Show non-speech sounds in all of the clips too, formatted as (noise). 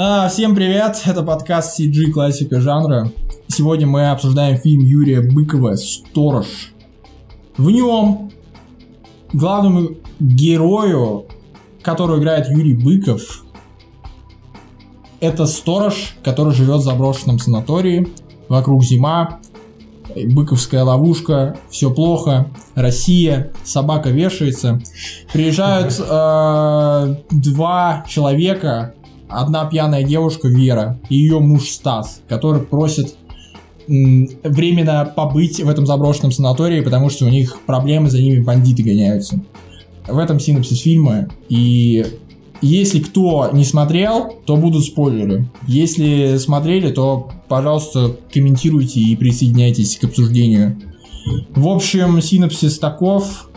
А, всем привет, это подкаст CG классика жанра. Сегодня мы обсуждаем фильм Юрия Быкова «Сторож». В нем главному герою, которого играет Юрий Быков, это сторож, который живет в заброшенном санатории, вокруг зима, быковская ловушка, все плохо, Россия, собака вешается. Приезжают э, два человека, одна пьяная девушка Вера и ее муж Стас, который просит временно побыть в этом заброшенном санатории, потому что у них проблемы, за ними бандиты гоняются. В этом синопсис фильма. И если кто не смотрел, то будут спойлеры. Если смотрели, то, пожалуйста, комментируйте и присоединяйтесь к обсуждению. В общем, синопсис таков.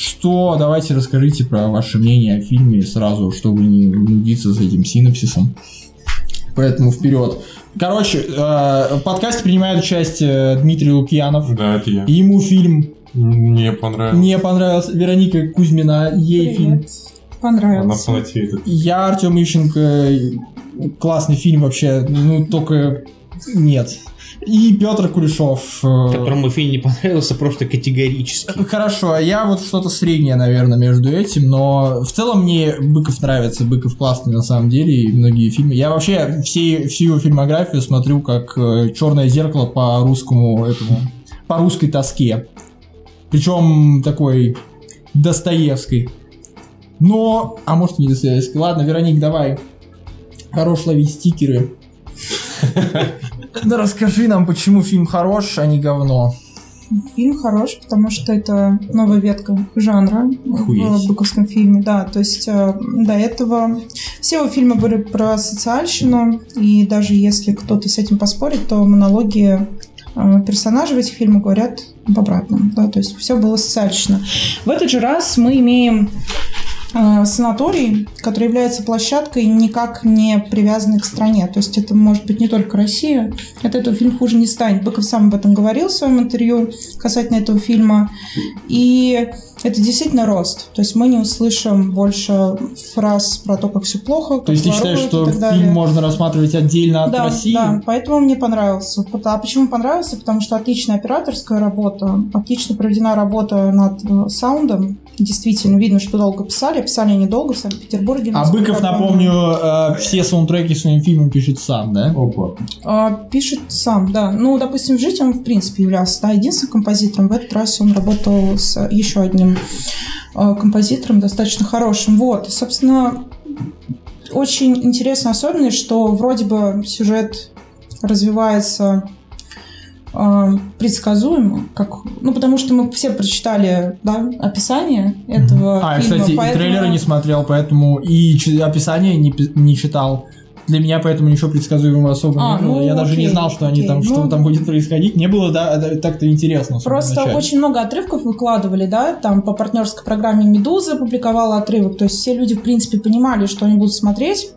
Что, давайте расскажите про ваше мнение о фильме сразу, чтобы не нудиться с этим синопсисом. Поэтому вперед. Короче, э, в подкасте принимает участие Дмитрий Лукьянов. Да, это я. Ему фильм Мне понравилось. не понравился. Вероника Кузьмина, ей фильм. Привет. Она Понравился. фанатеет. Я Артем Ищенко. Классный фильм вообще, ну только нет. И Петр Кулешов. э, Которому фильм не понравился просто категорически. Хорошо, а я вот что-то среднее, наверное, между этим, но в целом мне Быков нравится, Быков классный на самом деле, и многие фильмы. Я вообще все, всю его фильмографию смотрю как черное зеркало по русскому этому, по русской тоске. Причем такой Достоевской. Но, а может не Достоевской. Ладно, Вероник, давай. Хорош ловить стикеры. (laughs) (laughs) Да расскажи нам, почему фильм хорош, а не говно. Фильм хорош, потому что это новая ветка жанра Охуеть. в быковском фильме. Да, то есть э, до этого все его фильмы были про социальщину, и даже если кто-то с этим поспорит, то монологи э, персонажей в этих фильмах говорят об обратном. Да, то есть все было социальщина. В этот же раз мы имеем санаторий, который является площадкой, никак не привязанной к стране. То есть это может быть не только Россия. От этого фильм хуже не станет. Быков сам об этом говорил в своем интервью касательно этого фильма. И это действительно рост. То есть мы не услышим больше фраз про то, как все плохо, То есть ты как считаешь, что фильм можно рассматривать отдельно от да, России? Да, поэтому мне понравился. А почему понравился? Потому что отличная операторская работа, отлично проведена работа над э, саундом. Действительно, видно, что долго писали. Писали они долго в Санкт-Петербурге. А Быков, напомню, э, все саундтреки своим фильмам пишет сам, да? Опа. А, пишет сам, да. Ну, допустим, в «Жить» он, в принципе, являлся да, единственным композитором. В этот раз он работал с еще одним э, композитором, достаточно хорошим. Вот, и, собственно, очень интересная особенность, что вроде бы сюжет развивается э, предсказуемо, как, ну, потому что мы все прочитали, да, описание этого А, я, фильма. кстати, и поэтому- трейлеры не смотрел, поэтому и описание не, не читал. Для меня поэтому ничего предсказуемого особо А, не было. ну, Я даже не окей, знал, что они окей. там, что Ну, там будет происходить. Не было, да, так-то интересно. Просто вначале. очень много отрывков выкладывали, да, там по партнерской программе «Медуза» опубликовала отрывок, то есть все люди, в принципе, понимали, что они будут смотреть,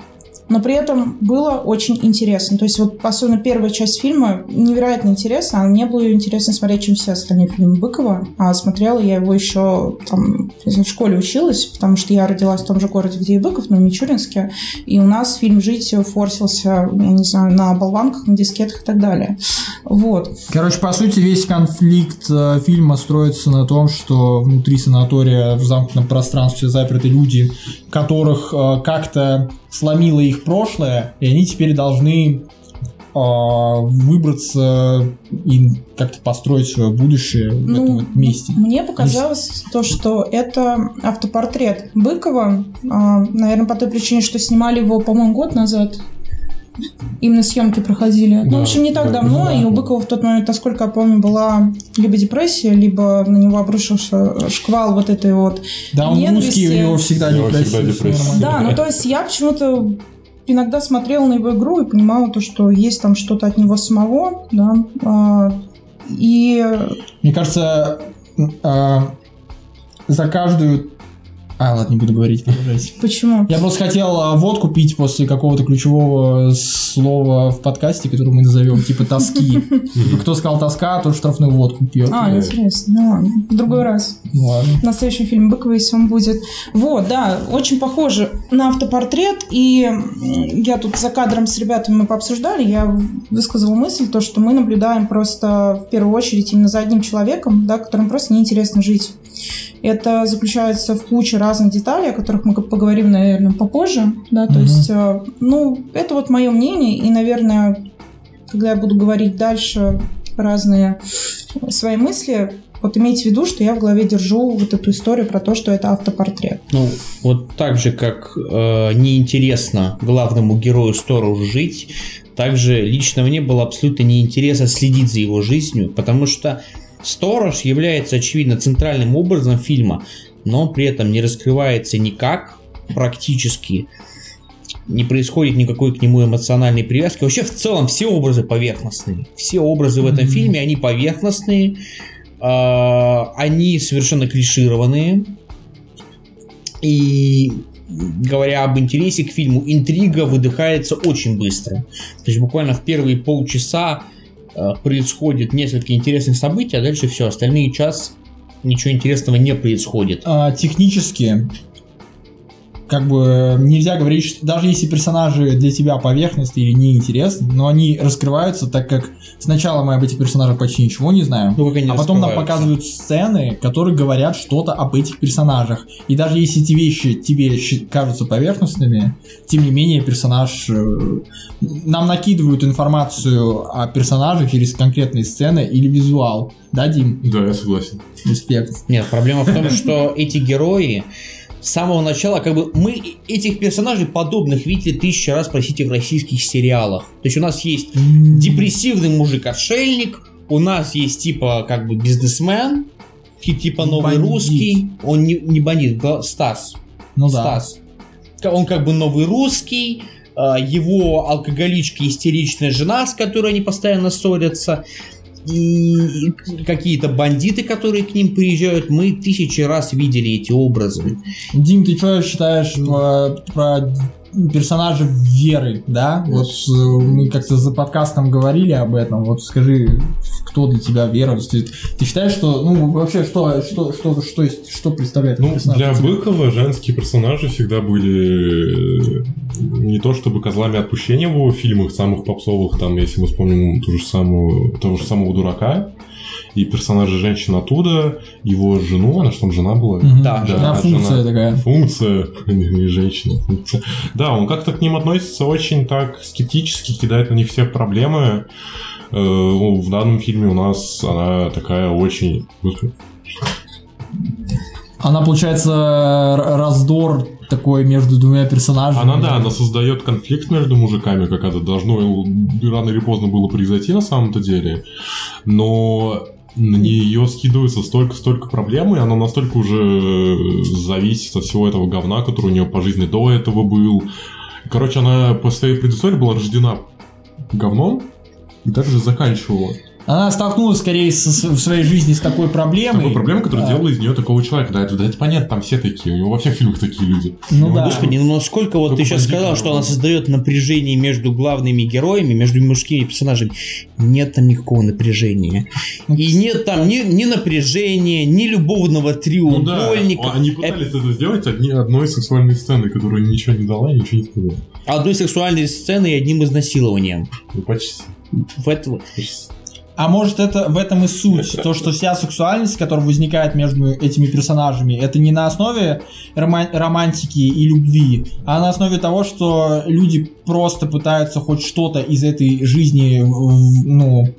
но при этом было очень интересно. То есть вот особенно первая часть фильма невероятно интересна, а мне было интересно смотреть, чем все остальные фильмы Быкова, а смотрела я его еще там в школе училась, потому что я родилась в том же городе, где и Быков, на Мичуринске, и у нас фильм «Жить» форсился, я не знаю, на болванках, на дискетах и так далее. Вот. Короче, по сути, весь конфликт э, фильма строится на том, что внутри санатория в замкнутом пространстве заперты люди, которых э, как-то сломило их прошлое, и они теперь должны э, выбраться и как-то построить свое будущее в этом Ну, вот месте. Мне показалось то, что это автопортрет Быкова, а, наверное, по той причине, что снимали его, по-моему, год назад. Именно съемки проходили. ну, Да, в общем, не так да, давно, да. и у Быкова в тот момент, насколько я помню, была либо депрессия, либо на него обрушился шквал вот этой вот. Да, он ненависти. русский, у него всегда У него депрессия. всегда депрессия. Да, ну то есть я почему-то иногда смотрела на его игру и понимала то, что есть там что-то от него самого, да, а, и Мне кажется, э, за каждую А, ладно, не буду говорить, продолжайте. Почему? Я просто хотел а, водку пить после какого-то ключевого слова в подкасте, которое мы назовем типа тоски. Кто сказал тоска, тот штрафную водку пьет. А, интересно. Ну ладно. В другой раз. Ну ладно. На следующем фильме Быкова, если он будет. Вот, да, очень похоже на автопортрет. И я тут за кадром с ребятами мы пообсуждали. Я высказала мысль, то, что мы наблюдаем просто в первую очередь именно за одним человеком, да, которым просто неинтересно жить. Это заключается в куче разных деталей, о которых мы поговорим, наверное, попозже. Да, то Мгм. есть, э, ну, это вот мое мнение. И, наверное, когда я буду говорить дальше разные свои мысли, вот имейте в виду, что я в голове держу вот эту историю про то, что это автопортрет. Ну, вот так же, как э, неинтересно главному герою Сторожу жить, также лично мне было абсолютно неинтересно следить за его жизнью, потому что Сторож является, очевидно, центральным образом фильма, но при этом не раскрывается никак, практически не происходит никакой к нему эмоциональной привязки. Вообще, в целом, все образы поверхностные. Все образы в этом фильме, они поверхностные, э, они совершенно клишированные. И говоря об интересе к фильму, интрига выдыхается очень быстро. То есть буквально в первые полчаса происходит несколько интересных событий, а дальше все, остальные час ничего интересного не происходит. А, технически, как бы нельзя говорить, что даже если персонажи для тебя поверхностные или неинтересны, но они раскрываются, так как сначала мы об этих персонажах почти ничего не знаем, Ну, как они а потом нам показывают сцены, которые говорят что-то об этих персонажах. И даже если эти вещи тебе кажутся поверхностными, тем не менее персонаж... э, Нам накидывают информацию о персонажах через конкретные сцены или визуал. Да, Дим? Да, я согласен. Респект. Нет, проблема в том, (laughs) что эти герои с самого начала, как бы, мы этих персонажей подобных видели тысячу раз, простите, в российских сериалах. То есть у нас есть депрессивный мужик-отшельник, у нас есть типа как бы бизнесмен, типа новый Бандит. русский, он не, не бандит, Стас, Ну да. Стас. Ка- Он как бы новый русский, а, его алкоголичка истеричная жена, с которой они постоянно ссорятся, и какие-то бандиты, которые к ним приезжают, мы тысячи раз видели эти образы. Дим, ты что считаешь про, про персонажа Веры, да? Вот э, мы как-то за подкастом говорили об этом. Вот скажи, кто для тебя Вера? Ты, ты считаешь, что, ну, вообще, что, что, что, что, есть- что представляет Ну, персонаж для? Быкова женские персонажи всегда были э, не то чтобы козлами отпущения в его фильмах, самых попсовых, там, если мы вспомним ту же самую, того же самого дурака, и персонажи женщин оттуда, его жену, она что там жена была? Да, Да, Она функция жена. такая. Функция, (laughs) не женщина, функция. Да, он как-то к ним относится очень так скептически, кидает на них все проблемы. Э, ну, В данном фильме у нас она такая очень... Она, получается, раздор такой между двумя персонажами. Она, да, она создает конфликт между мужиками, как это должно рано или поздно было произойти на самом-то деле. Но на нее скидывается столько-столько проблем, и она настолько уже зависит от всего этого говна, который у нее по жизни до этого был. Короче, она по своей предыстории была рождена говном и также заканчивала. Она столкнулась скорее с- с- в своей жизни с такой проблемой. Такой проблемой, которая Да. делала из нее такого человека. Да, это, да, это понятно, там все такие. У него во всех фильмах такие люди. Ну Ну, да. Господи, ну насколько вот Только ты сейчас сказал, что она создает напряжение между главными героями, между мужскими персонажами. Нет там никакого напряжения. Ну, И нет там ни, ни напряжения, ни любовного Ну да, треугольника. они пытались это сделать одни, одной сексуальной сцены, которая ничего не дала и ничего не сказала. Одной сексуальной сцены и одним изнасилованием. Ну, почти. В этом... А может это в этом и суть, то что вся сексуальность, которая возникает между этими персонажами, это не на основе рома- романтики и любви, а на основе того, что люди просто пытаются хоть что-то из этой жизни, ну,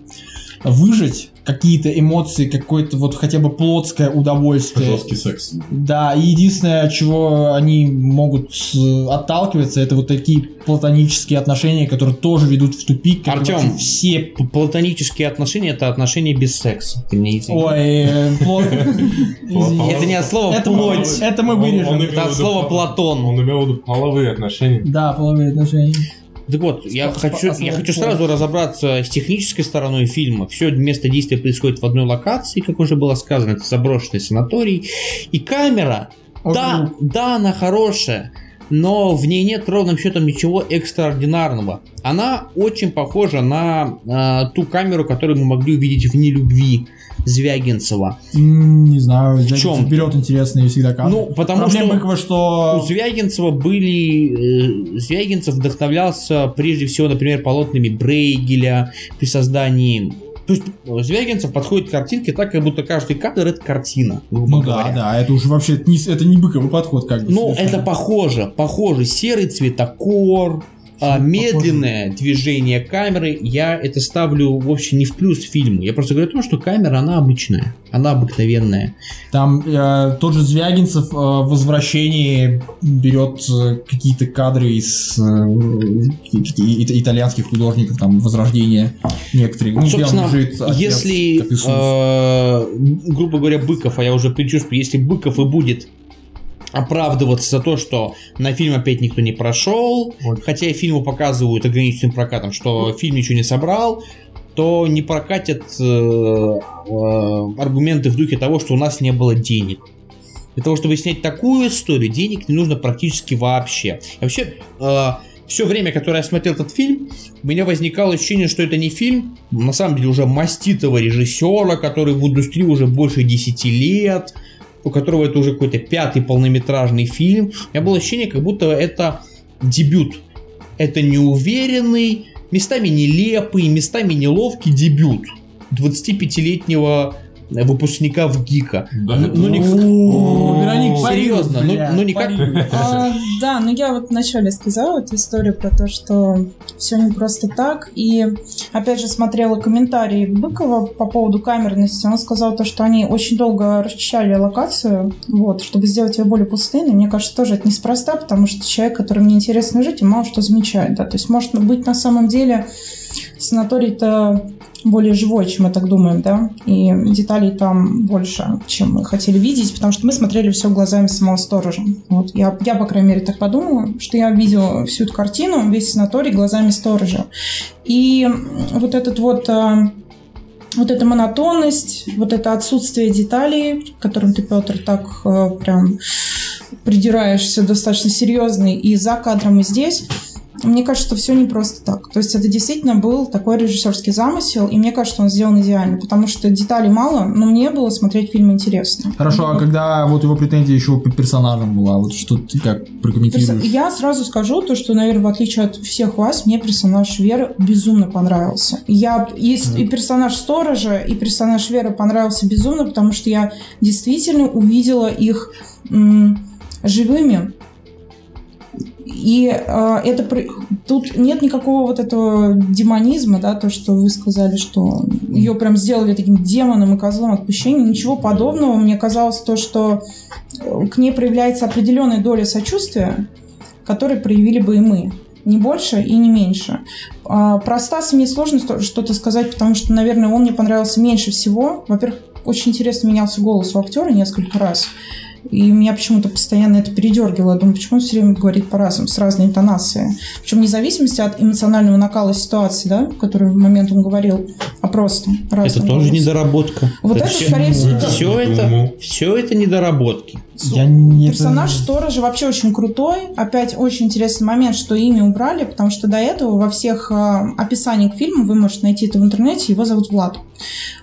выжить, какие-то эмоции, какое-то вот хотя бы плотское удовольствие. Жесткий секс. Да, и единственное, от чего они могут э, отталкиваться, это вот такие платонические отношения, которые тоже ведут в тупик, вообще все Платонические отношения это отношения без секса. Ты мне извини. Ой, э. (laughs) Это не от слова Это плоть. мы- это мы вырежем. Это от слова Платон. Он имел в виду половые отношения. Да, половые отношения. Так вот, я хочу, я хочу сразу разобраться с технической стороной фильма. Все место действия происходит в одной локации, как уже было сказано, это заброшенный санаторий. И камера Да, да, она хорошая, но в ней нет ровным счетом ничего экстраординарного. Она очень похожа на э, ту камеру, которую мы могли увидеть в «Нелюбви» Звягинцева. Не знаю, Звягинцев чем? берет интересные всегда кадры. Ну, потому Проблема что- Быкова, У что... Звягинцева были... э, Звягинцев вдохновлялся прежде всего, например, полотнами Брейгеля при создании... То есть Звягинцев подходит к картинке так, как будто каждый кадр это картина, Ну да, говоря. да, это уже вообще не, это не быковый подход как бы. Ну, это похоже, похоже. Серый цветокор, а, Похоже. медленное движение камеры. Я это ставлю вообще не в плюс фильму. Я просто говорю о том, что камера, она обычная. Она обыкновенная. Там э, тот же Звягинцев э, в «Возвращении» берет э, какие-то кадры из э, и- итальянских художников, там, «Возрождение» некоторые. Ну, Собственно, лежит, отец, если, э, грубо говоря, Быков, а я уже предчувствую, если Быков и будет оправдываться за то, что на фильм опять никто не прошел, Вот. хотя и фильму показывают ограниченным прокатом, что фильм ничего не собрал, то не прокатят э, э, аргументы в духе того, что у нас не было денег. Для того, чтобы снять такую историю, денег не нужно практически вообще. И вообще, все время, которое я смотрел этот фильм, у меня возникало ощущение, что это не фильм, на самом деле уже маститого режиссера, который в индустрии уже больше 10 лет, у которого это уже какой-то пятый полнометражный фильм. У меня было ощущение, как будто это дебют. Это неуверенный, местами нелепый, местами неловкий дебют 25-летнего выпускника в ГИКа. Да, Ну, ну, Вероник, Серьезно, ну- ну, никак-. А, да, ну я вот вначале сказала эту историю про то, что все не просто так. И опять же смотрела комментарии Быкова по поводу камерности. Он сказал то, что они очень долго расчищали локацию, вот, чтобы сделать ее более пустынной. Мне кажется, тоже это неспроста, потому что человек, которому неинтересно жить, мало что замечает. Да? То есть может быть на самом деле санаторий-то более живой, чем мы так думаем, да, и деталей там больше, чем мы хотели видеть, потому что мы смотрели все глазами самого сторожа. Вот. Я, я, по крайней мере, так подумала, что я видела всю эту картину, весь санаторий глазами сторожа. И вот этот вот а, вот эта монотонность, вот это отсутствие деталей, к которым ты, Петр, так а, прям придираешься достаточно серьезный и за кадром, и здесь, мне кажется, что все не просто так. То есть это действительно был такой режиссерский замысел, и мне кажется, он сделан идеально, потому что деталей мало, но мне было смотреть фильм интересно. Хорошо, а когда вот его претензия еще по персонажам была, вот что ты как прокомментируешь? Я сразу скажу то, что, наверное, в отличие от всех вас, мне персонаж Веры безумно понравился. Я и, с- и персонаж Сторожа, и персонаж Веры понравился безумно, потому что я действительно увидела их живыми. И э, это тут нет никакого вот этого демонизма, да, то, что вы сказали, что ее прям сделали таким демоном и козлом отпущения. Ничего подобного. Мне казалось то, что э, к ней проявляется определенная доля сочувствия, которые проявили бы и мы. Не больше и не меньше. А, Про Стаса мне сложно что-то сказать, потому что, наверное, он мне понравился меньше всего. Во-первых, очень интересно менялся голос у актера несколько раз. И меня почему-то постоянно это передергивало. Я думаю, почему он все время говорит по-разному, с разной интонацией. Причем вне зависимости от эмоционального накала ситуации, да, в который момент он говорил, а просто Это тоже голос. недоработка. Вот это, все, скорее всего, все это, все это недоработки. Я не... Персонаж Сторожа вообще очень крутой. Опять очень интересный момент, что имя убрали, потому что до этого во всех э, описаниях фильма вы можете найти это в интернете, его зовут Влад.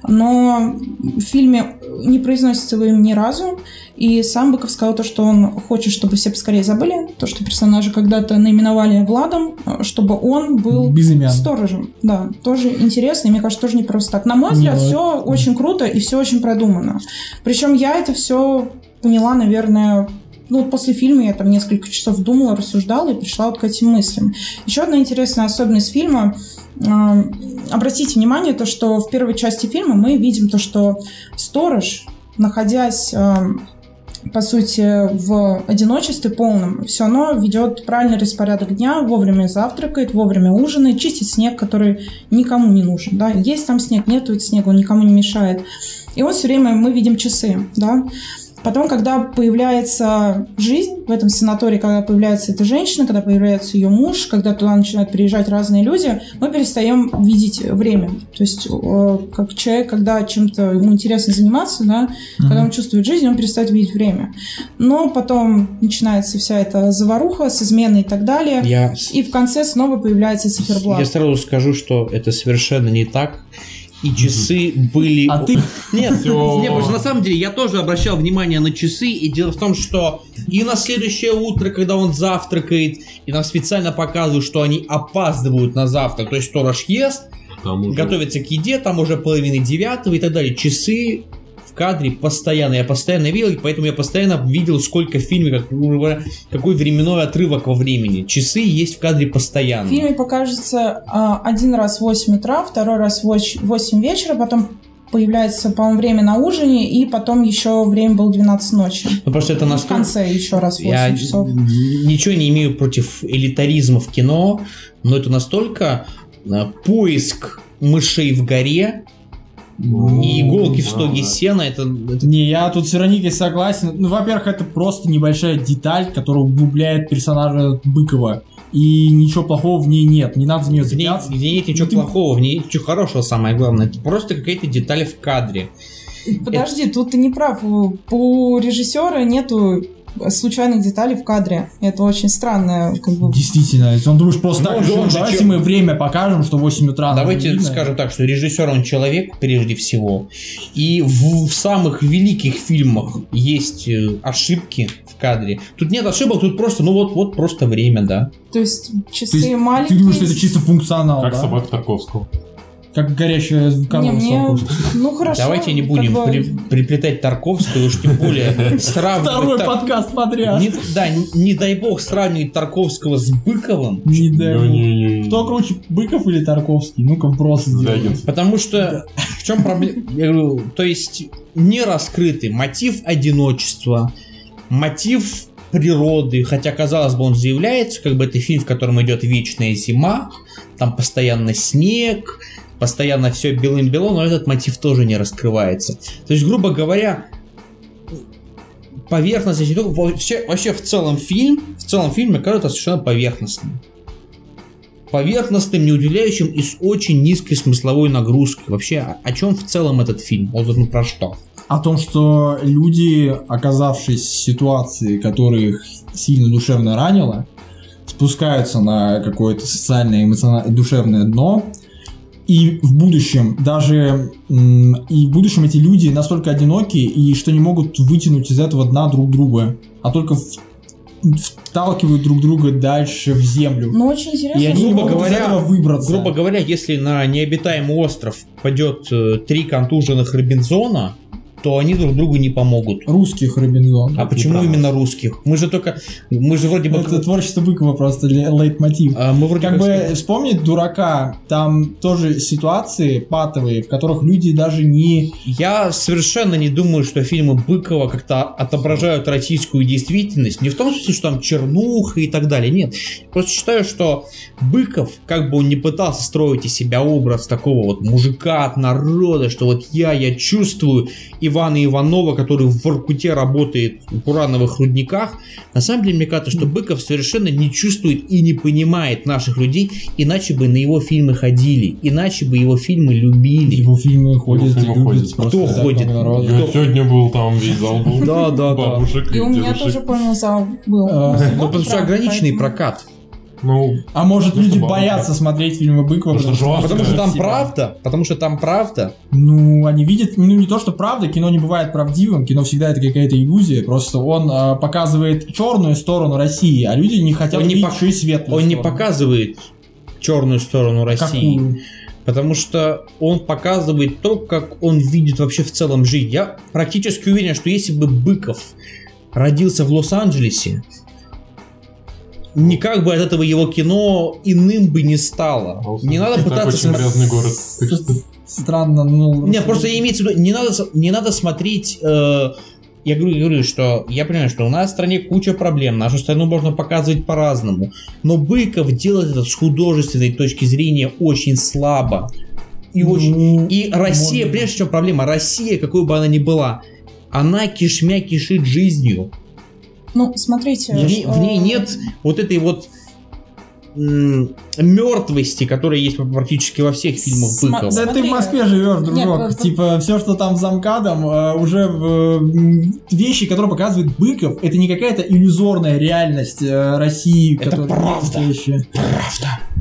Но в фильме не произносится его имя ни разу. И сам Быков сказал то, что он хочет, чтобы все поскорее забыли, то, что персонажа когда-то наименовали Владом, э, чтобы он был Безымянный. сторожем. Да, тоже интересно, и мне кажется, тоже не просто так. На мой взгляд, Нет. все очень круто и все очень продумано. Причем я это все поняла, наверное, ну, после фильма я там несколько часов думала, рассуждала и пришла вот к этим мыслям. Еще одна интересная особенность фильма. э, Обратите внимание, то, что в первой части фильма мы видим то, что сторож, находясь э, по сути, в одиночестве полном, все равно ведет правильный распорядок дня, вовремя завтракает, вовремя ужинает, чистит снег, который никому не нужен. Да? Есть там снег, нету снега, он никому не мешает. И вот все время мы видим часы, да. Потом, когда появляется жизнь в этом санатории, когда появляется эта женщина, когда появляется ее муж, когда туда начинают приезжать разные люди, мы перестаем видеть время. То есть, э, как человек, когда чем-то ему интересно заниматься, да, когда он чувствует жизнь, он перестает видеть время. Но потом начинается вся эта заваруха с изменой и так далее. Я, И в конце снова появляется циферблат. я сразу скажу, что это совершенно не так. И часы были... А ты Нет, Всё. нет, что на самом деле я тоже обращал внимание на часы, и дело в том, что и на следующее утро, когда он завтракает, и нам специально показывают, что они опаздывают на завтрак, то есть сторож ест, Там уже- готовится к еде, там уже половины девятого и так далее. Часы в кадре постоянно, я постоянно видел, и поэтому я постоянно видел, сколько в фильме, как, какой временной отрывок во времени. Часы есть в кадре В постоянно. фильме покажется а, один раз в 8 утра, второй раз в 8 вечера, потом появляется, по-моему, время на ужине, и потом еще время было 12 ночи. Ну, просто это И в настолько... конце еще раз 8 Я часов. ничего не имею против элитаризма в кино, но это настолько э, поиск мышей в горе и иголки в стоге сена. Это, это- Не, я тут с Вероникой согласен. Ну, во-первых, это просто небольшая деталь, которая углубляет персонажа Быкова. И ничего плохого в ней нет. Не надо за нее цепляться. в ней нет ничего Ну, ты- плохого, в ней нет ничего хорошего, самое главное. Это просто какая-то деталь в кадре. Подожди, тут ты не прав. У режиссера нету случайных деталей в кадре. Это очень странно. Как бы. Действительно, если он думаешь просто Ну, так, он же давайте чё- мы время покажем, что 8 утра. Давайте видно». скажем так, что режиссер он человек прежде всего. И в, в самых великих фильмах есть э, ошибки в кадре. Тут нет ошибок, тут просто, ну вот, вот просто время, да. То есть То часы есть маленькие. Ты думаешь, что это чисто функционал, Как да? собака Тарковского. Как горящая корова мне... Ну хорошо. Давайте не как будем бы- при- приплетать Тарковскую, уж тем более (laughs) Второй сравнивать... Тар- подкаст подряд. Не- да, не, не дай бог сравнивать Тарковского с Быковым, Не дай бог. Кто круче, Быков или Тарковский? Ну-ка вброс сделаем. Потому что в чем проблема? Я говорю, то есть не раскрытый мотив одиночества, мотив природы, хотя казалось бы он заявляется, как бы это фильм, в котором идет вечная зима, там постоянно снег, постоянно все белым-бело, но этот мотив тоже не раскрывается. То есть, грубо говоря, не только- вообще, вообще в целом фильм, в целом фильм, мне кажется, совершенно поверхностным. Поверхностным, не уделяющим и с очень низкой смысловой нагрузкой. Вообще, о, чем в целом этот фильм? Вот ну про что? О том, что люди, оказавшись в ситуации, которая их сильно душевно ранила, спускаются на какое-то социальное, эмоциональное, душевное дно, и в будущем даже и в будущем эти люди настолько одиноки и что не могут вытянуть из этого дна друг друга, а только в- вталкивают друг друга дальше в землю. Ну, очень интересно. и они не грубо могут говоря- из этого выбраться. Грубо говоря, если на необитаемый остров пойдет э, три контуженных Робинзона, то они друг другу не помогут. Русских Робинзон. А почему именно русских? Мы же только... Мы же вроде бы... Это творчество Быкова просто ле- лейтмотив. а, мы вроде Как бы... бы вспомнить дурака, там тоже ситуации патовые, в которых люди даже не... Я совершенно не думаю, что фильмы Быкова как-то отображают российскую действительность. Не в том смысле, что там чернуха и так далее. Нет. Просто считаю, что Быков, как бы он не пытался строить из себя образ такого вот мужика от народа, что вот я, я чувствую Ивана Иванова, который в Воркуте работает в урановых рудниках. На самом деле, мне кажется, что Быков совершенно не чувствует и не понимает наших людей, иначе бы на его фильмы ходили, иначе бы его фильмы любили. Его фильмы ходят и фильмы любят ходят. Кто ходит? Я сегодня был там, весь зал был. Да, да, да. И у меня тоже полный зал был. А, ну, потому что ограниченный прокат. Ну, А может люди боятся смотреть фильмы Быкова? Потому что жестко. Потому что там себя. правда, потому что там правда. Ну, они видят, ну не то, что правда, кино не бывает правдивым, кино всегда это какая-то иллюзия, просто он а, показывает черную сторону России, а люди не хотят Он не видеть пок- еще и светлую Он не сторону. показывает черную сторону России. Какую? Потому что он показывает то, как он видит вообще в целом жизнь. Я практически уверен, что если бы Быков родился в Лос-Анджелесе, никак бы от этого его кино иным бы не стало. а Не надо пытаться... очень грязный город. Странно, ну... Нет, просто имеется в виду, не надо, не надо смотреть... э, я говорю, я говорю, что я понимаю, что у нас в стране куча проблем, нашу страну можно показывать по-разному, но Быков делает это с художественной точки зрения очень слабо. И, очень, Ну, и Россия, может. прежде чем проблема, Россия, какой бы она ни была, она кишмя кишит жизнью. Ну, смотрите. В ней, в ней э, нет вот этой вот мертвости, которая есть практически во всех фильмах Сма- Быкова. да, ты в Москве живешь, нет, дружок. вот- Типа, все, что там за МКАДом, э, уже э, вещи, которые показывает Быков, это не какая-то иллюзорная реальность э, России, Это которая правда. настоящая.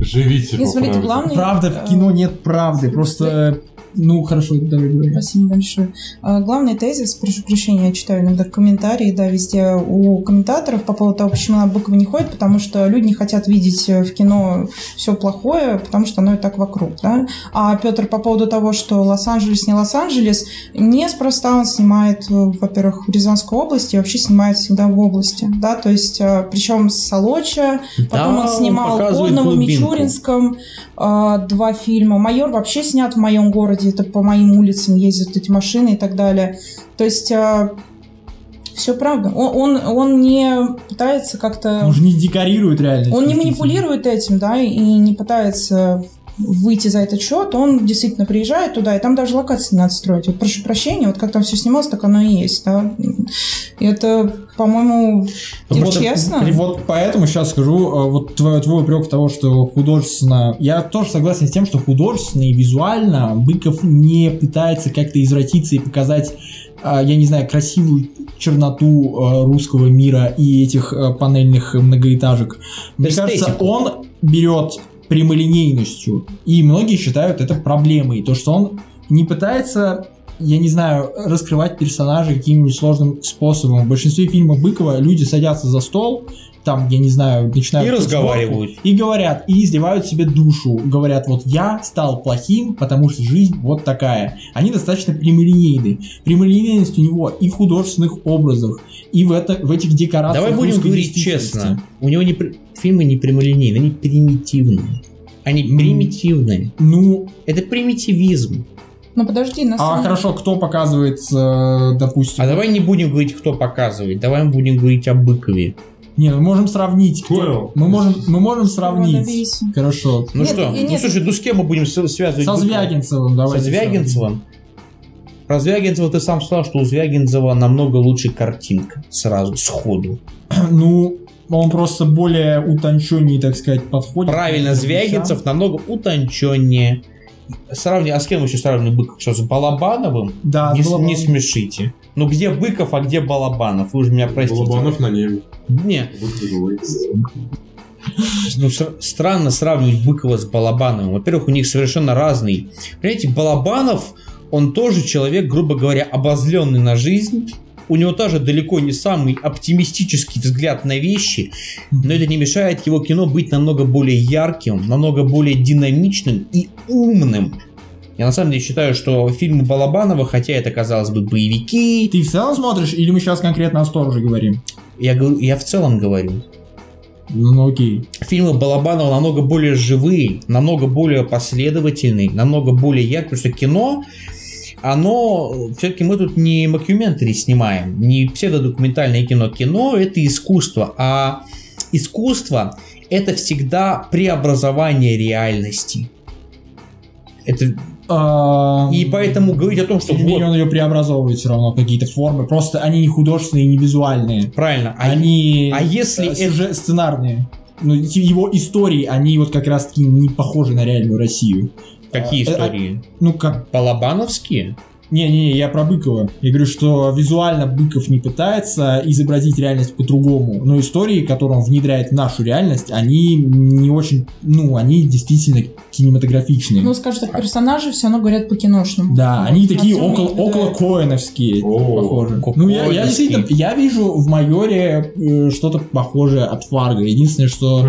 Живите Нет, по смотрите, правде. главный... Правда, в кино нет правды. Просто, э, ну, хорошо, давай говори. Спасибо большое. А, Главный тезис, прошу прощения, я читаю иногда комментарии, да, везде у комментаторов по поводу того, почему на Быкова не ходит, потому что люди не хотят видеть э, в кино все плохое, потому что оно и так вокруг, да. А Петр по поводу того, что Лос-Анджелес не Лос-Анджелес, неспроста он снимает, э, во-первых, в Рязанской области, и вообще снимает всегда в области, да, то есть, э, причем с Солоча, Потом Да, он снимал показывает «Под глубинку. Мичуринском» а, два фильма. «Майор» вообще снят в моем городе. Это по моим улицам ездят эти машины и так далее. То есть все правда. Он, он, он не пытается как-то... Он же не декорирует реальность. Он не манипулирует этим, да, и не пытается выйти за этот счет, он действительно приезжает туда, и там даже локации не надо строить. Вот прошу прощения, вот как там все снималось, так оно и есть, да. И это, по-моему, Вот, честно. и вот поэтому сейчас скажу, э, вот твой, твой упрек того, что художественно... Я тоже согласен с тем, что художественно и визуально Быков не пытается как-то извратиться и показать, э, я не знаю, красивую черноту э, русского мира и этих панельных многоэтажек. Мне кажется, он берет прямолинейностью, и многие считают это проблемой, то, что он не пытается я не знаю, раскрывать персонажей каким-нибудь сложным способом. В большинстве фильмов Быкова люди садятся за стол, там, я не знаю, начинают... И разговаривают. И говорят, и изливают себе душу. Говорят, вот я стал плохим, потому что жизнь вот такая. Они достаточно прямолинейны. Прямолинейность у него и в художественных образах, и в, это, в этих декорациях Давай будем говорить честно. У него не фильмы не прямолинейные, они примитивные. Они М. примитивные. Ну, Это примитивизм. Ну подожди, на а самом хорошо, кто показывает, э, допустим... А давай не будем говорить, кто показывает. Давай мы будем говорить о Быкове. Не, мы можем сравнить. кто-. Мы можем, мы можем сравнить. Хорошо. Ну Нет, что? и Ну нет. слушай, ну с кем мы будем связывать? Со Быкова? Звягинцевым Со давайте. Звягинцевым? Про Звягинцева ты сам сказал, что у Звягинцева намного лучше картинка. Сразу, сходу. (clears throat) Ну, он просто более утонченнее, так сказать, подходит. Правильно, Звягинцев вещам. намного утонченнее. Сравни, а с кем еще сравнивали Быков? Что, с Балабановым? Да, не, с Балабановым. не смешите. Ну где Быков, а где Балабанов? Вы же меня простите. Балабанов на небе. Не, ну, странно сравнивать Быкова с Балабановым. Во-первых, у них совершенно разный. Понимаете, Балабанов, он тоже человек, грубо говоря, обозленный на жизнь. У него тоже далеко не самый оптимистический взгляд на вещи, но это не мешает его кино быть намного более ярким, намного более динамичным и умным. Я на самом деле считаю, что фильмы Балабанова, хотя это, казалось бы, боевики, Ты в целом смотришь, или мы сейчас конкретно о стороже говорим? я, говорю, я в целом говорю, Ну, ну окей. фильмы Балабанова намного более живые, намного более последовательные, намного более яркие, потому что кино, оно, все-таки мы тут не мокьюментари снимаем, не псевдодокументальное кино. Кино это искусство, а искусство это всегда преобразование реальности. Это, А, и поэтому говорить о том, что вот, он ее преобразовывает все равно какие-то формы. Просто они не художественные, не визуальные. правильно, а, они а если э, это- сюжет- сценарные. Ну, его истории, они вот как раз таки не похожи на реальную Россию. Какие а, э, истории? Ну, как Балабановские? Не-не, я про Быкова. Я говорю, что визуально Быков не пытается изобразить реальность по-другому, но истории, которые он внедряет в нашу реальность, они не очень, ну, они действительно кинематографичные. Ну, скажем так, персонажи все равно говорят по-киношному. да, Вот, они такие около, около коэновские, О, похожи. Ну, я, я действительно, я вижу в Майоре э, что-то похожее от Фарго. Единственное, что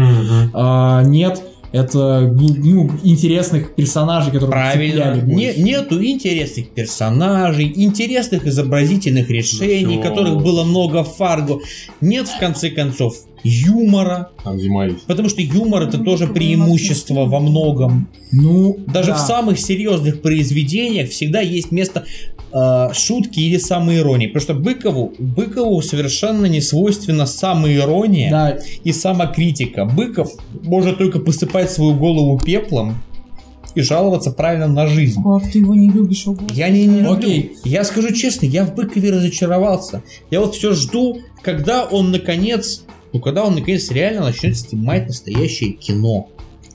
а, нет, это ну, интересных персонажей, которые Правильно. Не- нету интересных персонажей, интересных изобразительных решений, всё. которых было много в Фарго. Нет, в конце концов, юмора. Там есть. Потому что юмор это Ну, тоже преимущество во многом. Ну, Даже да. в самых серьезных произведениях всегда есть место э, шутки или самоиронии. Потому что Быкову, Быкову совершенно не свойственна самоирония Да, и самокритика. Быков может только посыпать свою голову пеплом и жаловаться правильно на жизнь. Как ты его не любишь, ого. Я не, не люблю. Окей. Я скажу честно, я в Быкове разочаровался. Я вот все жду, когда он наконец, ну когда он наконец реально начнет снимать настоящее кино.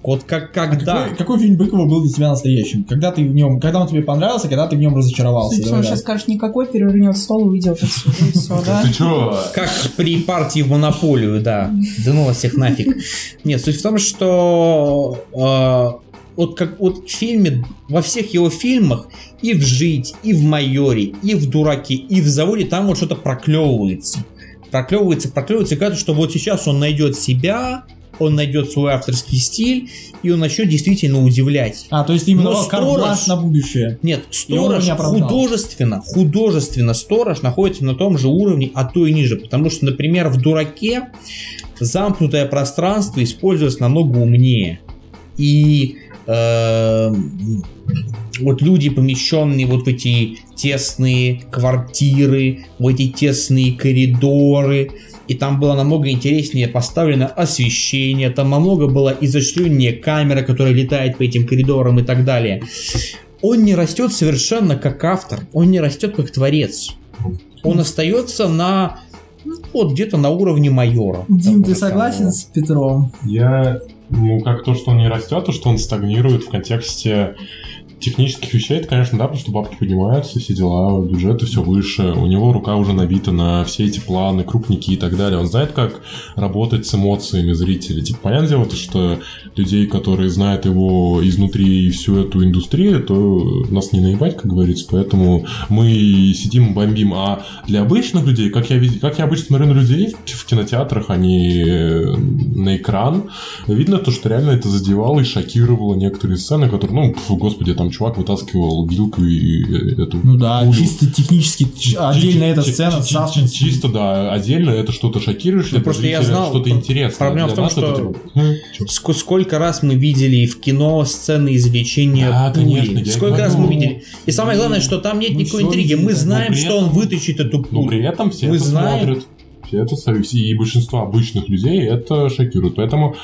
Вот как когда. Какой, какой фильм Быкова был для тебя настоящим? Когда ты в нем, когда он тебе понравился, когда ты в нем разочаровался? Всему, да. сейчас скажешь, никакой перевернет стол и уйдет и все, да? Ты чё? Как при партии в монополию, да. Да ну вас всех нафиг. Нет, суть в том, что э, вот как вот в фильме, во всех его фильмах, и в «Жить», и в «Майоре», и в «Дураке», и в «Заводе» там вот что-то проклевывается. Проклевывается, проклевывается, и кажется, что вот сейчас он найдет себя, он найдет свой авторский стиль, и он начнет действительно удивлять. А, то есть именно Но сторож- на будущее. Нет, сторож художественно, художественно сторож находится на том же уровне, а то и ниже. Потому что, например, в дураке замкнутое пространство используется намного умнее. И э, вот люди, помещенные вот в эти тесные квартиры, в эти тесные коридоры, и там было намного интереснее поставлено освещение, там намного было изощреннее камера, которая летает по этим коридорам и так далее. Он не растет совершенно как автор, он не растет как творец. Он остается на ну, вот где-то на уровне майора. Дим, ты согласен самого. с Петром? Я, ну, как то, что он не растет, то, что он стагнирует в контексте технических вещей, это, конечно, да, потому что бабки поднимаются, все дела, бюджеты все выше, у него рука уже набита на все эти планы, крупники и так далее. Он знает, как работать с эмоциями зрителей. Типа, понятное дело, то, что людей, которые знают его изнутри и всю эту индустрию, то нас не наебать, как говорится, поэтому мы сидим, бомбим. А для обычных людей, как я, как я обычно смотрю на людей в, кинотеатрах, а не э, на экран, видно то, что реально это задевало и шокировало некоторые сцены, которые, ну, пф, господи, там чувак вытаскивал вилку и эту Ну да, пулю. чисто технически отдельно эта сцена. Чисто, да, отдельно это что-то шокирующее. Ну, просто я знал, Что-то интересное. проблема в том, что- типа, «Хм, чё?» Ск- сколько раз мы видели в кино сцены извлечения Да, пули? сколько раз говорю. мы видели? И самое главное, что там нет Ну, никакой интриги. Мы знаем, Но что он вытащит эту Но пулю. при этом все Мы это знаем. смотрят. Это со- и большинство обычных людей это шокирует. Поэтому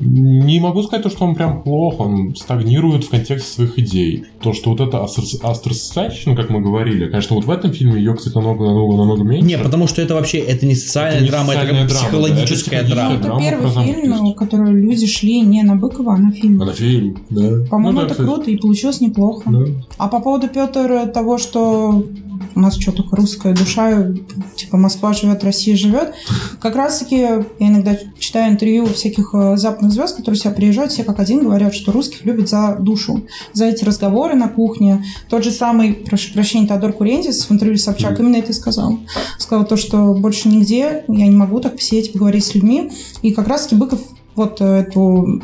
не могу сказать, то, что он прям плохо, он стагнирует в контексте своих идей. То, что вот это астросоциальщина, как мы говорили, конечно, вот в этом фильме ее, кстати, намного-намного-намного меньше. Не, потому что это вообще это не социальная Это не драма, это социальная как драма, психологическая да, это драма. Это первый фильм, на который люди шли не на Быкова, а на фильм. А на фильм, да. По-моему, Ну да, это кстати, круто и получилось неплохо. да. А по поводу Петр того, что у нас что только русская душа, типа Москва живет, Россия живет. Как раз таки я иногда читаю интервью всяких э, западных звезд, которые сюда приезжают, все как один говорят, что русских любят за душу, за эти разговоры на кухне. Тот же самый, прошу прощения, Теодор Курендис в интервью с Собчак именно это и сказал. Сказал то, что больше нигде я не могу так посидеть, поговорить с людьми. И как раз таки Быков вот э, эту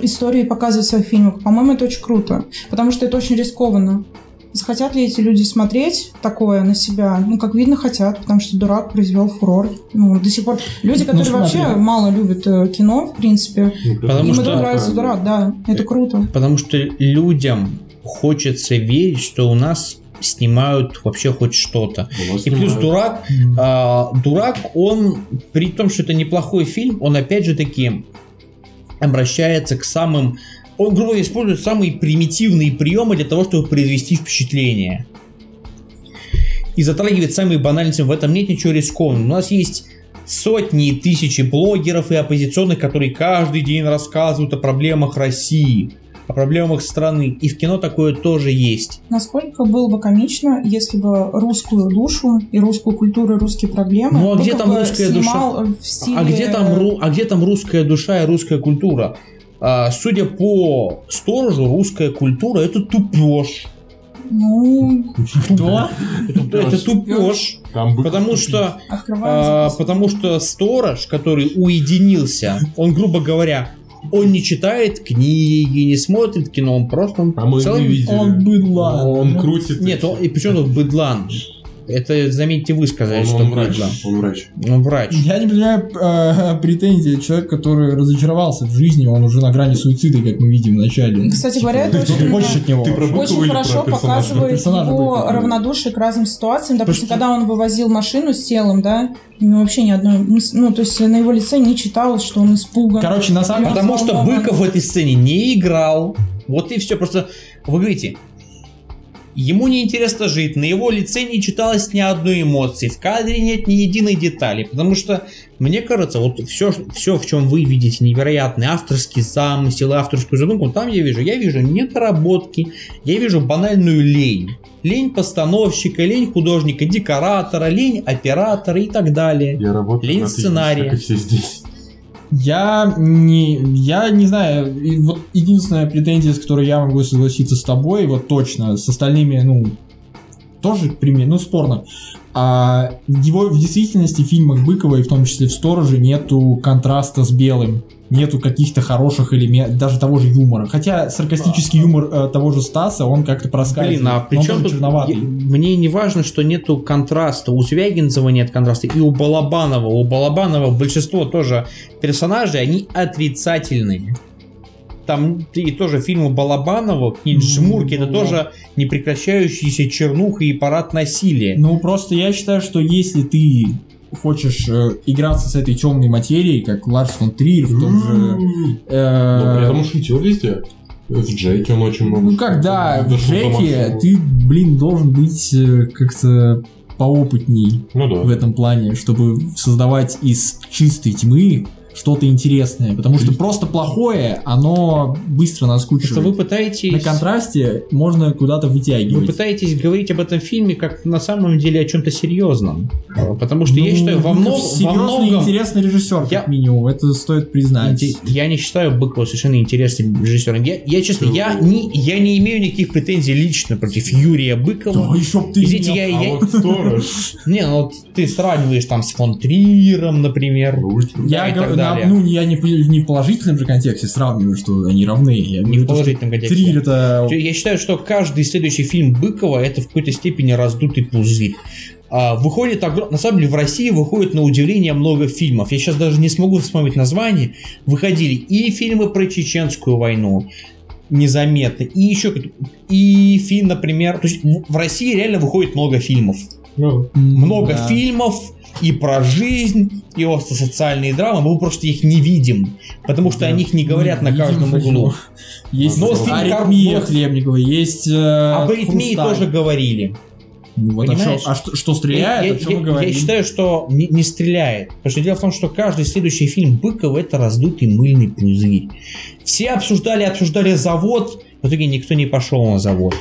историю показывает в своих фильмах. По-моему, это очень круто, потому что это очень рискованно. Захотят ли эти люди смотреть такое на себя? Ну, как видно, хотят, потому что дурак произвел фурор. Ну, до сих пор. Люди, которые смотри. вообще мало любят э, кино, в принципе, Ну, Потому им что- это нравится дурак, да, это круто. Потому что людям хочется верить, что у нас снимают вообще хоть что-то. И плюс дурак, а, дурак, он, при том, что это неплохой фильм, он опять же таки обращается к самым... Он, грубо говоря, использует самые примитивные приемы для того, чтобы произвести впечатление. И затрагивает самые банальные темы. В этом нет ничего рискованного. У нас есть сотни и тысячи блогеров и оппозиционных, которые каждый день рассказывают о проблемах России, о проблемах страны. И в кино такое тоже есть. Насколько было бы комично, если бы русскую душу и русскую культуру, и русские проблемы Ну, а где там русская в стиле... А где там, а где там русская душа и русская культура? А, судя по сторожу, русская культура это тупеж. Ну, Кто? Это, тупеж. Потому что, а, потому что сторож, который уединился, он, грубо говоря, он не читает книги, не смотрит кино, он просто... А целом- не видели. Он быдлан. Он крутит. Нет, он, и причем тут быдлан? Это, заметьте, вы сказали, он, что он врач. Он врач. Он врач. Я не понимаю э, (laughs) претензий. Человек, который разочаровался в жизни, он уже на грани суицида, как мы видим в начале. Кстати говоря, это ты очень- хочешь от него? Ты Очень хорошо показывает Персонажа его Быкова. равнодушие к разным ситуациям. Допустим, Потому когда он вывозил машину с телом, да, у него вообще ни одной мыс- Ну, то есть на его лице не читалось, что он испуган. Короче, на самом деле... Потому что. Быков в этой сцене не играл, Вот и все. Просто вы говорите, ему не интересно жить, на его лице не читалось ни одной эмоции, в кадре нет ни единой детали, потому что, мне кажется, вот все, все в чем вы видите невероятный авторский замысел, авторскую задумку, там я вижу, я вижу недоработки, я вижу банальную лень. Лень постановщика, лень художника, декоратора, лень оператора и так далее. Я работаю Лень сценария. как и все здесь. Я не, я не знаю, и вот единственная претензия, с которой я могу согласиться с тобой, вот точно, с остальными, ну, тоже пример, ну, спорно. А в его в действительности в фильмах Быкова и в том числе в Стороже нету контраста с белым. Нету каких-то хороших элементов, даже того же юмора. Хотя саркастический юмор э, того же Стаса, он как-то проскальзывает. Блин, а при чем тут... черноватый. я- Мне не важно, что нету контраста. У Звягинцева нет контраста. И у Балабанова. У Балабанова большинство тоже персонажей, они отрицательные. Там и тоже фильмы Балабанова, книги Жмурки, это Ну. тоже непрекращающаяся чернуха и парад насилия. Ну, просто я считаю, что если ты хочешь э, играться с этой темной материей, как Ларс фон Триер в том же... М. э, Но при этом шутил везде. В Джеке он очень много Ну как, да, в Джеке ты, блин, должен быть э, как-то поопытней Ну в да. этом плане, чтобы создавать из чистой тьмы что-то интересное. Потому что просто плохое, оно быстро наскучивает. вы пытаетесь... На контрасте можно куда-то Вы вытягивать. пытаетесь говорить об этом фильме как на самом деле о чем-то серьезном. Потому что я Ну, считаю, во, много, во многом... интересный режиссер, Я- как минимум, это стоит признать. Я не считаю Быкова совершенно интересным режиссером. Я, я честно, я не, я не имею никаких претензий лично против Юрия Быкова. Да, еще ты Извините, меня- я, А я- вот сторож. (laughs) Не, ну ты сравниваешь там с фон Триером, например. Я и говорю, далее. ну, я не, не в положительном же контексте сравниваю, что они равны. Я Не говорю, в положительном контексте. Триллер это... Я считаю, что каждый следующий фильм Быкова это в какой-то степени раздутый пузырь. А, выходит, на самом деле в России выходит на удивление много фильмов. Я сейчас даже не смогу вспомнить название. Выходили и фильмы про чеченскую войну, незаметно, и еще и фильм, например, то есть в России реально выходит много фильмов. Ну, Много Да. фильмов и про жизнь, и остро-социальные драмы, мы просто их не видим, потому что Да. о них не говорят на Видим, каждом почему. углу. Есть Но фильм «Аритмия» Хлебникова, есть э, Об аритмии «Хрусталь». тоже говорили. Ну вот, а что, а что, что стреляет, я, о чем я- мы говорим? я считаю, что не, не стреляет. Потому что дело в том, что каждый следующий фильм Быкова это раздутый мыльный пузырь. Все обсуждали, обсуждали завод, в итоге никто не пошел на завод.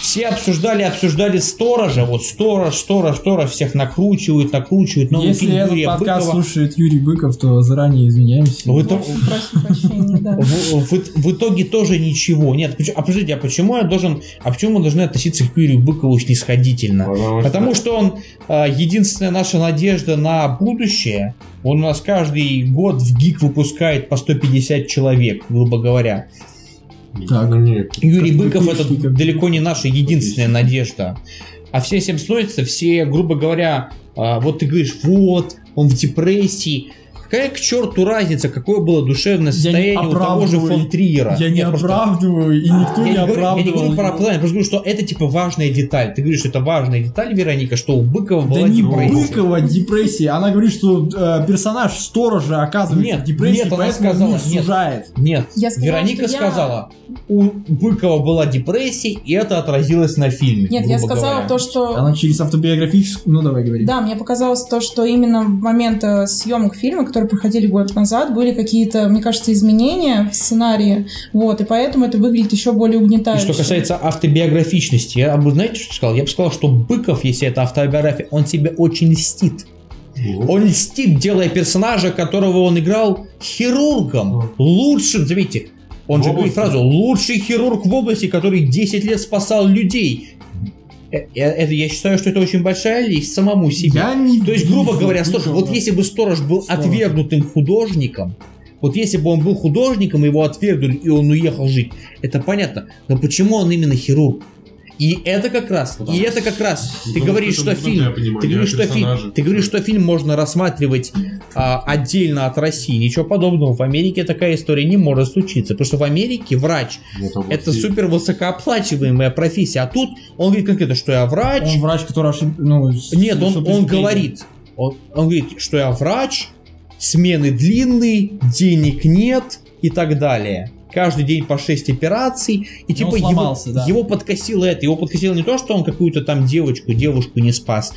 Все обсуждали, обсуждали сторожа, вот сторож, сторож, сторож, всех накручивают, накручивают. Новый Если фильм этот Юрия подкаст Быкова. слушает Юрий Быков, то заранее извиняемся. Это- Прошу прощения, да. В, в- в итоге тоже ничего. Нет, а подождите, а почему я должен, а почему мы должны относиться к Юрию Быкову снисходительно? Потому что он э, единственная наша надежда на будущее. Он у нас каждый год в ГИК выпускает по 150 человек, грубо говоря. Так. Ну, нет. Юрий Как Быков это далеко не наша единственная надежда. А все всем снуются, все, грубо говоря, а, вот ты говоришь, вот, он в депрессии. Какая к черту разница, какое было душевное состояние у того же фон Триера? Я не просто- оправдываю, и никто не не, говорю, я не оправдывал. говорю про я просто говорю, что это типа важная деталь. Ты говоришь, что это важная деталь, Вероника, что у Быкова была Да не депрессия. Быкова депрессия. Она говорит, что э, персонаж сторожа оказывается Нет, в депрессии, нет, она поэтому сказала, нет. сужает. Нет, Я сказала, Вероника я- сказала, у Быкова была депрессия, и это отразилось на фильме. Нет, я сказала говоря. то, что... Она через автобиографическую... Ну, давай говори. Да, мне показалось то, что именно в момент э, съемок фильма, которые проходили год назад, были какие-то, мне кажется, изменения в сценарии, вот, и поэтому это выглядит еще более И угнетающе. что касается автобиографичности, я бы, знаете, что сказал? Я бы сказал, что Быков, если это автобиография, он себе очень льстит. Он льстит, делая персонажа, которого он играл хирургом. Лучшим, заметьте, он В же говорит фразу «лучший хирург в области, который 10 лет спасал людей». Э, э, Это, я считаю, что это очень большая лесть самому себе. Я не То есть, грубо говоря, Сторож, вот если бы Сторож был Сторож. отвергнутым художником, вот если бы он был художником, его отвергнули, и он уехал жить, это понятно. Но почему он именно хирург? И это как раз, и это как раз, ты Потому говоришь, что это фильм, ты говоришь, что фильм, ты говоришь, что фильм можно рассматривать а, отдельно от России. Ничего подобного. В Америке такая история не может случиться, потому что в Америке врач этой это области. супер высокооплачиваемая профессия, а тут он говорит конкретно, что я врач, Он врач, который ошиб... Ну, нет, он, он говорит, он, он говорит, что я врач, смены длинные, денег нет и так далее. Каждый день по 6 операций, и типа он его, сломался, да. его подкосило это, его подкосило не то, что он какую-то там девочку, девушку не спас,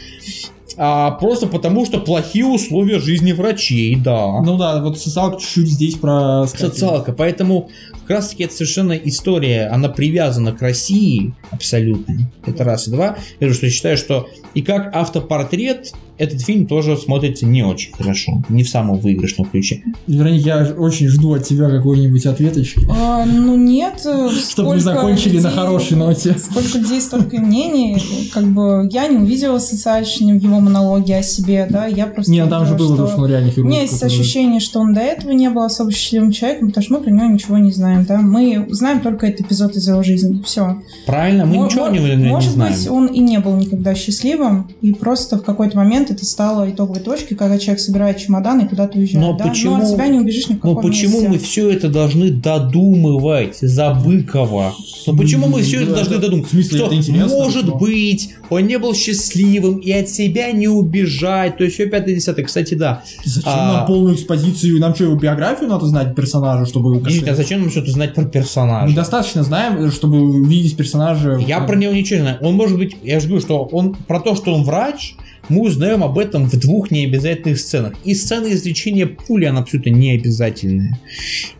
а просто потому, что плохие условия жизни врачей, да. Ну да, вот социалка чуть-чуть здесь про Социалка, поэтому как раз таки это совершенно история, она привязана к России абсолютно. Это раз. И два, я что считаю, что и как автопортрет этот фильм тоже смотрится не очень хорошо, не в самом выигрышном ключе. Вероника, я очень жду от тебя какой-нибудь ответочки. А, ну нет. э, Чтобы мы закончили на людей- хорошей ноте. Сколько людей, столько мнений. Как бы я не увидела социальщины в его монологе о себе, да, я просто Не, ну там же было то, что- что он реально У хирург. меня есть ощущение, что он до этого не был особо счастливым человеком, потому что мы про него ничего не знаем, да. Мы знаем только этот эпизод из его жизни. Все. Правильно? Мы ничего о наверное, не Может знаем. быть, он и не был никогда счастливым, и просто в какой-то момент это стало итоговой точкой, когда человек собирает чемодан и куда-то уезжает. Но да? почему- Но от себя не убежишь ни в Но каком почему месте. мы все это должны додумывать за Быкова? Ну почему мы все это Ну, должны это- додумывать? в смысле, Что это интересно, может быть, он не был счастливым и от себя не убежать, то есть все пятое десятое. Кстати, да. Зачем А- нам полную экспозицию? Нам что, его биографию надо знать персонажа, чтобы... Действительно, а зачем нам что-то знать про Мы персонажа? достаточно знаем, чтобы увидеть персонажа. Я про него ничего не знаю. Он может быть, я же говорю, что он про то, что он врач, мы узнаем об этом в двух необязательных сценах. И сцена извлечения пули, она абсолютно не обязательная.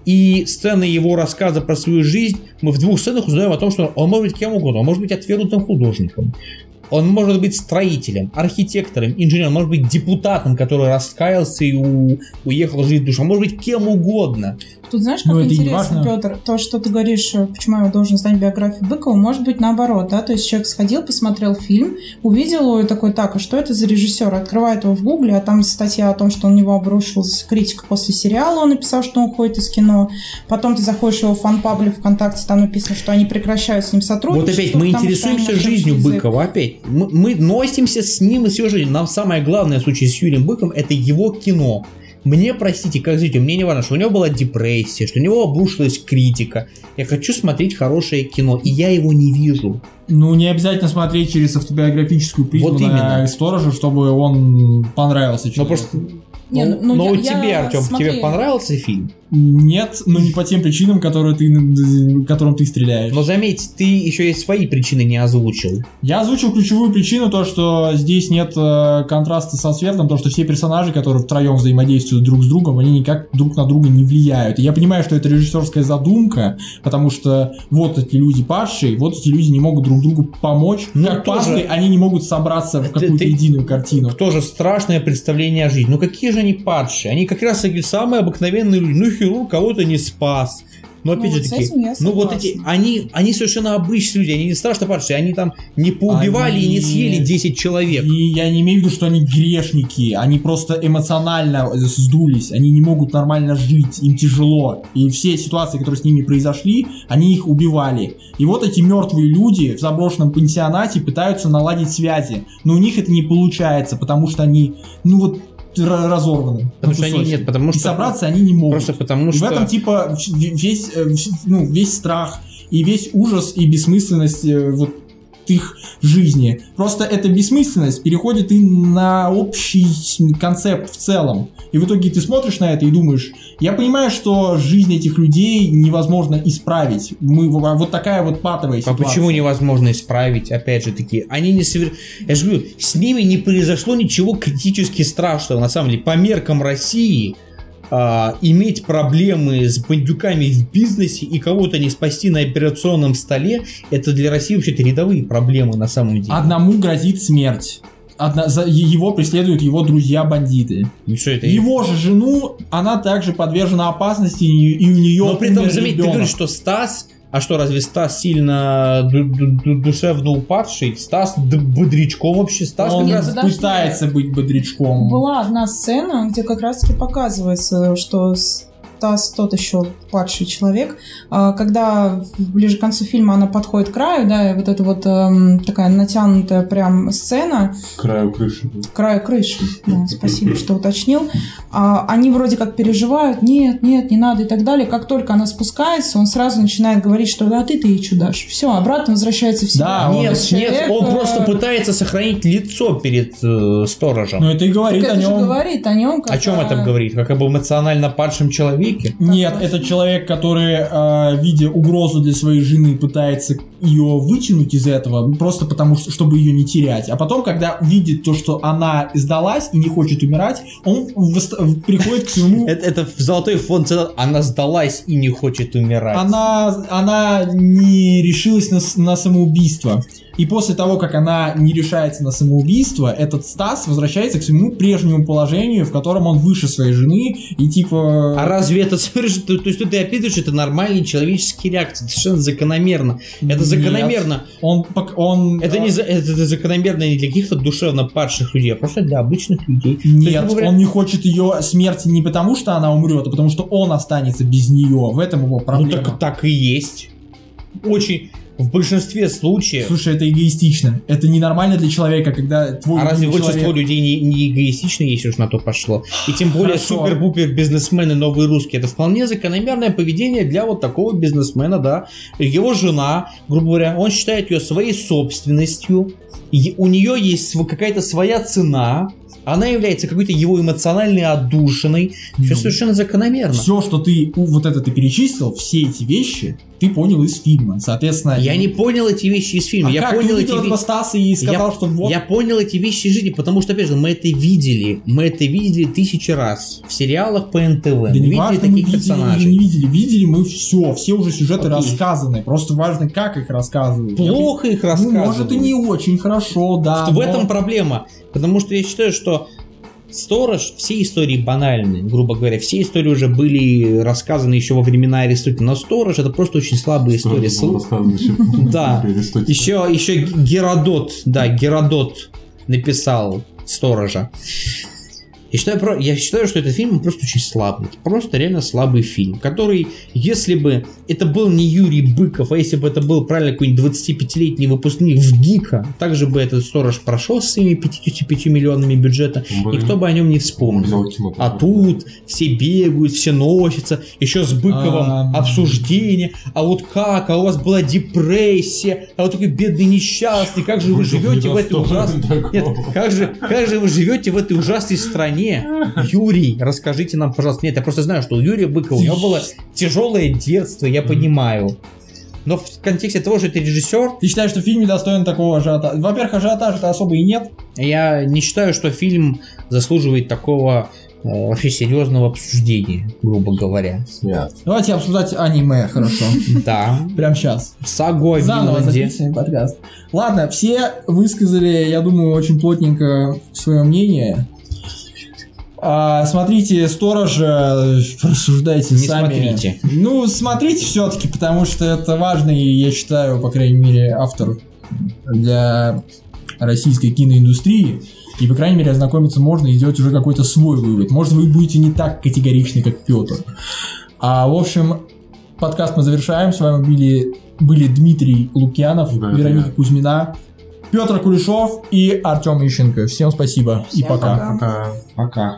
И сцена его рассказа про свою жизнь, мы в двух сценах узнаем о том, что он может быть кем угодно. Он может быть отвергнутым художником. Он может быть строителем, архитектором, инженером, может быть депутатом, который раскаялся и у- уехал жить в душу. Может быть кем угодно. Тут знаешь, как Ну, и не интересно. Петр, то, что ты говоришь, э, почему я должен знать биографию Быкова, может быть наоборот, да, то есть человек сходил, посмотрел фильм, увидел его и такой, так, а что это за режиссер? Открывает его в гугле, а там статья о том, что на него обрушилась критика после сериала, он написал, что он уходит из кино, потом ты заходишь в его фан-паблик ВКонтакте, там написано, что они прекращают с ним сотрудничество. Вот опять, мы потому интересуемся жизнью язык. Быкова. Опять, мы, мы носимся с ним и с его жизнью. Нам самое главное в случае с Юрием Быковым это его кино. Мне, простите, как зрителю, мне не важно, что у него была депрессия, что у него обрушилась критика. Я хочу смотреть хорошее кино, и я его не вижу. Ну, не обязательно смотреть через автобиографическую призму Вот на именно. сторожа, чтобы он понравился Но человеку. просто... Не, ну, ну, но я- у я- тебя, Артем, смотри. тебе понравился фильм? Нет, но не по тем причинам, которые ты, которым ты стреляешь. Но заметь, ты еще и свои причины не озвучил. Я озвучил ключевую причину, то, что здесь нет э, контраста со светом, то, что все персонажи, которые втроем взаимодействуют друг с другом, они никак друг на друга не влияют. И я понимаю, что это режиссерская задумка, потому что вот эти люди падшие, вот эти люди не могут друг другу помочь. Ну, как тоже- пазлы, они не могут собраться в какую-то ты- единую картину. Тоже страшное представление о жизни. Ну какие же они падшие? Они как раз самые обыкновенные люди. Ну хирург кого-то не спас. Но Ну, опять вот ну вот эти, они, они совершенно обычные люди, они не страшно падшие, они там не поубивали и не Они- съели 10 человек. И я не имею в виду, что они грешники, они просто эмоционально сдулись, они не могут нормально жить, им тяжело. И все ситуации, которые с ними произошли, они их убивали. И вот эти мертвые люди в заброшенном пансионате пытаются наладить связи, но у них это не получается, потому что они, ну вот, разорваны. Потому что они нет, потому И что собраться они не могут. просто потому И что в этом типа весь, э, ну, весь страх и весь ужас и бессмысленность э, вот их жизни. Просто эта бессмысленность переходит и на общий концепт в целом. И в итоге ты смотришь на это и думаешь, я понимаю, что жизнь этих людей невозможно исправить. Мы в- вот такая вот патовая А ситуация. почему невозможно исправить? Опять же таки, они не совер... Я же говорю, с ними не произошло ничего критически страшного. На самом деле, по меркам России, а, иметь проблемы с бандюками в бизнесе и кого-то не спасти на операционном столе, это для России вообще-то рядовые проблемы на самом деле. Одному грозит смерть. Одна- за- его преследуют его друзья-бандиты. Что это? Его же жену, она также подвержена опасности, и и у нее Но при этом, заметь, ты ребенок. говоришь, что Стас... А что, разве Стас сильно ду- ду- ду- душевно упадший? Стас д- бодрячком вообще. Стас Он как раз... Пытается быть бодрячком. Была одна сцена, где как раз-таки показывается, что Стас тот еще падший человек. А, Когда ближе к концу фильма она подходит к краю, да, и вот эта вот эм, такая натянутая прям сцена, К краю крыши. к краю крыши, да, (laughs) спасибо, что уточнил, А, они вроде как переживают, нет, нет, не надо и так далее. Как только она спускается, он сразу начинает говорить, что да, ты-то и чудашь. Все, обратно возвращается в себя. Да, он- Нет, есть нет, человек, он э, просто пытается сохранить лицо перед э, сторожем. Но это и так говорит это о же нем. говорит о нем как О чем о- это говорит? Как об эмоционально падшем человеке? Человеке. Нет, это человек, который, э, видя угрозу для своей жены, пытается ее вытянуть из этого, просто потому что, чтобы ее не терять. А потом, когда видит то, что она сдалась и не хочет умирать, он приходит к своему... Это, это в золотой фонд. Она сдалась и не хочет умирать. Она, она не решилась на самоубийство. И после того, как она не решается на самоубийство, этот Стас возвращается к своему прежнему положению, в котором он выше своей жены, и типа... А разве это совершенно... (laughs) То, есть ты описываешь, это нормальные человеческие реакции, это совершенно закономерно. Это Нет. закономерно. Он, он... Это не за- это, это закономерно не для каких-то душевно падших людей, а просто для обычных людей. Есть, Нет, грубо говоря, он не хочет ее смерти не потому, что она умрет, а потому что он останется без нее. В этом его Ну проблема. так, так и есть. Очень в большинстве случаев. Слушай, это эгоистично. Это ненормально для человека, когда твой а разве любимый большинство человек- людей не, не эгоистичны, если уж на то пошло? И тем более супер-пупер бизнесмены новые русские. Это вполне закономерное поведение для вот такого бизнесмена, да. Его жена, грубо говоря, он считает ее своей собственностью. И у нее есть какая-то своя цена. Она является какой-то его эмоциональной отдушиной. Все Ну. совершенно закономерно. Все, что ты вот это ты перечислил, все эти вещи, ты понял из фильма. Соответственно, Я не понял эти вещи из фильма. А я как ты понял увидел эти вещи. И сказал, что вот... Я понял эти вещи из жизни, потому что, опять же, мы это видели. Мы это видели тысячи раз. В сериалах по НТВ. Да мы не видели важно, мы таких видели или персонажей. не видели. Видели мы все. Все уже сюжеты Окей. рассказаны. Просто важно, как их рассказывают. Я Плохо их Ну, рассказывают. может, и не очень хорошо, да. В но- этом проблема. Потому что я считаю, что Сторож, все истории банальны, грубо говоря, все истории уже были рассказаны еще во времена Аристотеля, но Сторож это просто очень слабая история. Сторож был Сл- рассказан еще (laughs) Да. (laughs) Еще, еще Геродот, да, Геродот написал Сторожа. Я считаю, я считаю, что этот фильм просто очень слабый. Просто реально слабый фильм, который, если бы это был не Юрий Быков, а если бы это был правильно какой-нибудь 25-летний выпускник в ГИКа, также бы этот сторож прошел с своими 55 миллионами бюджета, Блин. никто бы о нем не вспомнил. А тут все бегают, все носятся, еще с Быковым Ам. обсуждение, а вот как, а у вас была депрессия, а вот такой бедный несчастный, как же вы живете в этой ужасной... Нет, как же, как же вы живете в этой ужасной стране? Юрий, расскажите нам, пожалуйста. Нет, я просто знаю, что у Юрия Быкова, у него было тяжелое детство, я понимаю. Но в контексте того, что это режиссер, Ты считаешь, что фильм недостоин такого ажиотажа? Во-первых, ажиотажа-то особо и нет. я не считаю, что фильм заслуживает такого э, вообще серьезного обсуждения, грубо говоря. Нет. Давайте обсуждать аниме, хорошо. Да. Прям сейчас. Сагу о Заново записываем подкаст. Ладно, все высказали, я думаю, очень плотненько свое мнение. А, смотрите, сторожа, рассуждайте Не сами. смотрите. Ну, смотрите все-таки, потому что это важный, я считаю, по крайней мере, автор для российской киноиндустрии. И, по крайней мере, ознакомиться можно и сделать уже какой-то свой вывод. Может, вы будете не так категоричны, как Петр. А, в общем, подкаст мы завершаем. С вами были, были Дмитрий Лукьянов, Да, Вероника я. Кузьмина, Петр Кулешов и Артем Ищенко. Всем спасибо и Всем пока. пока. Пока. Пока.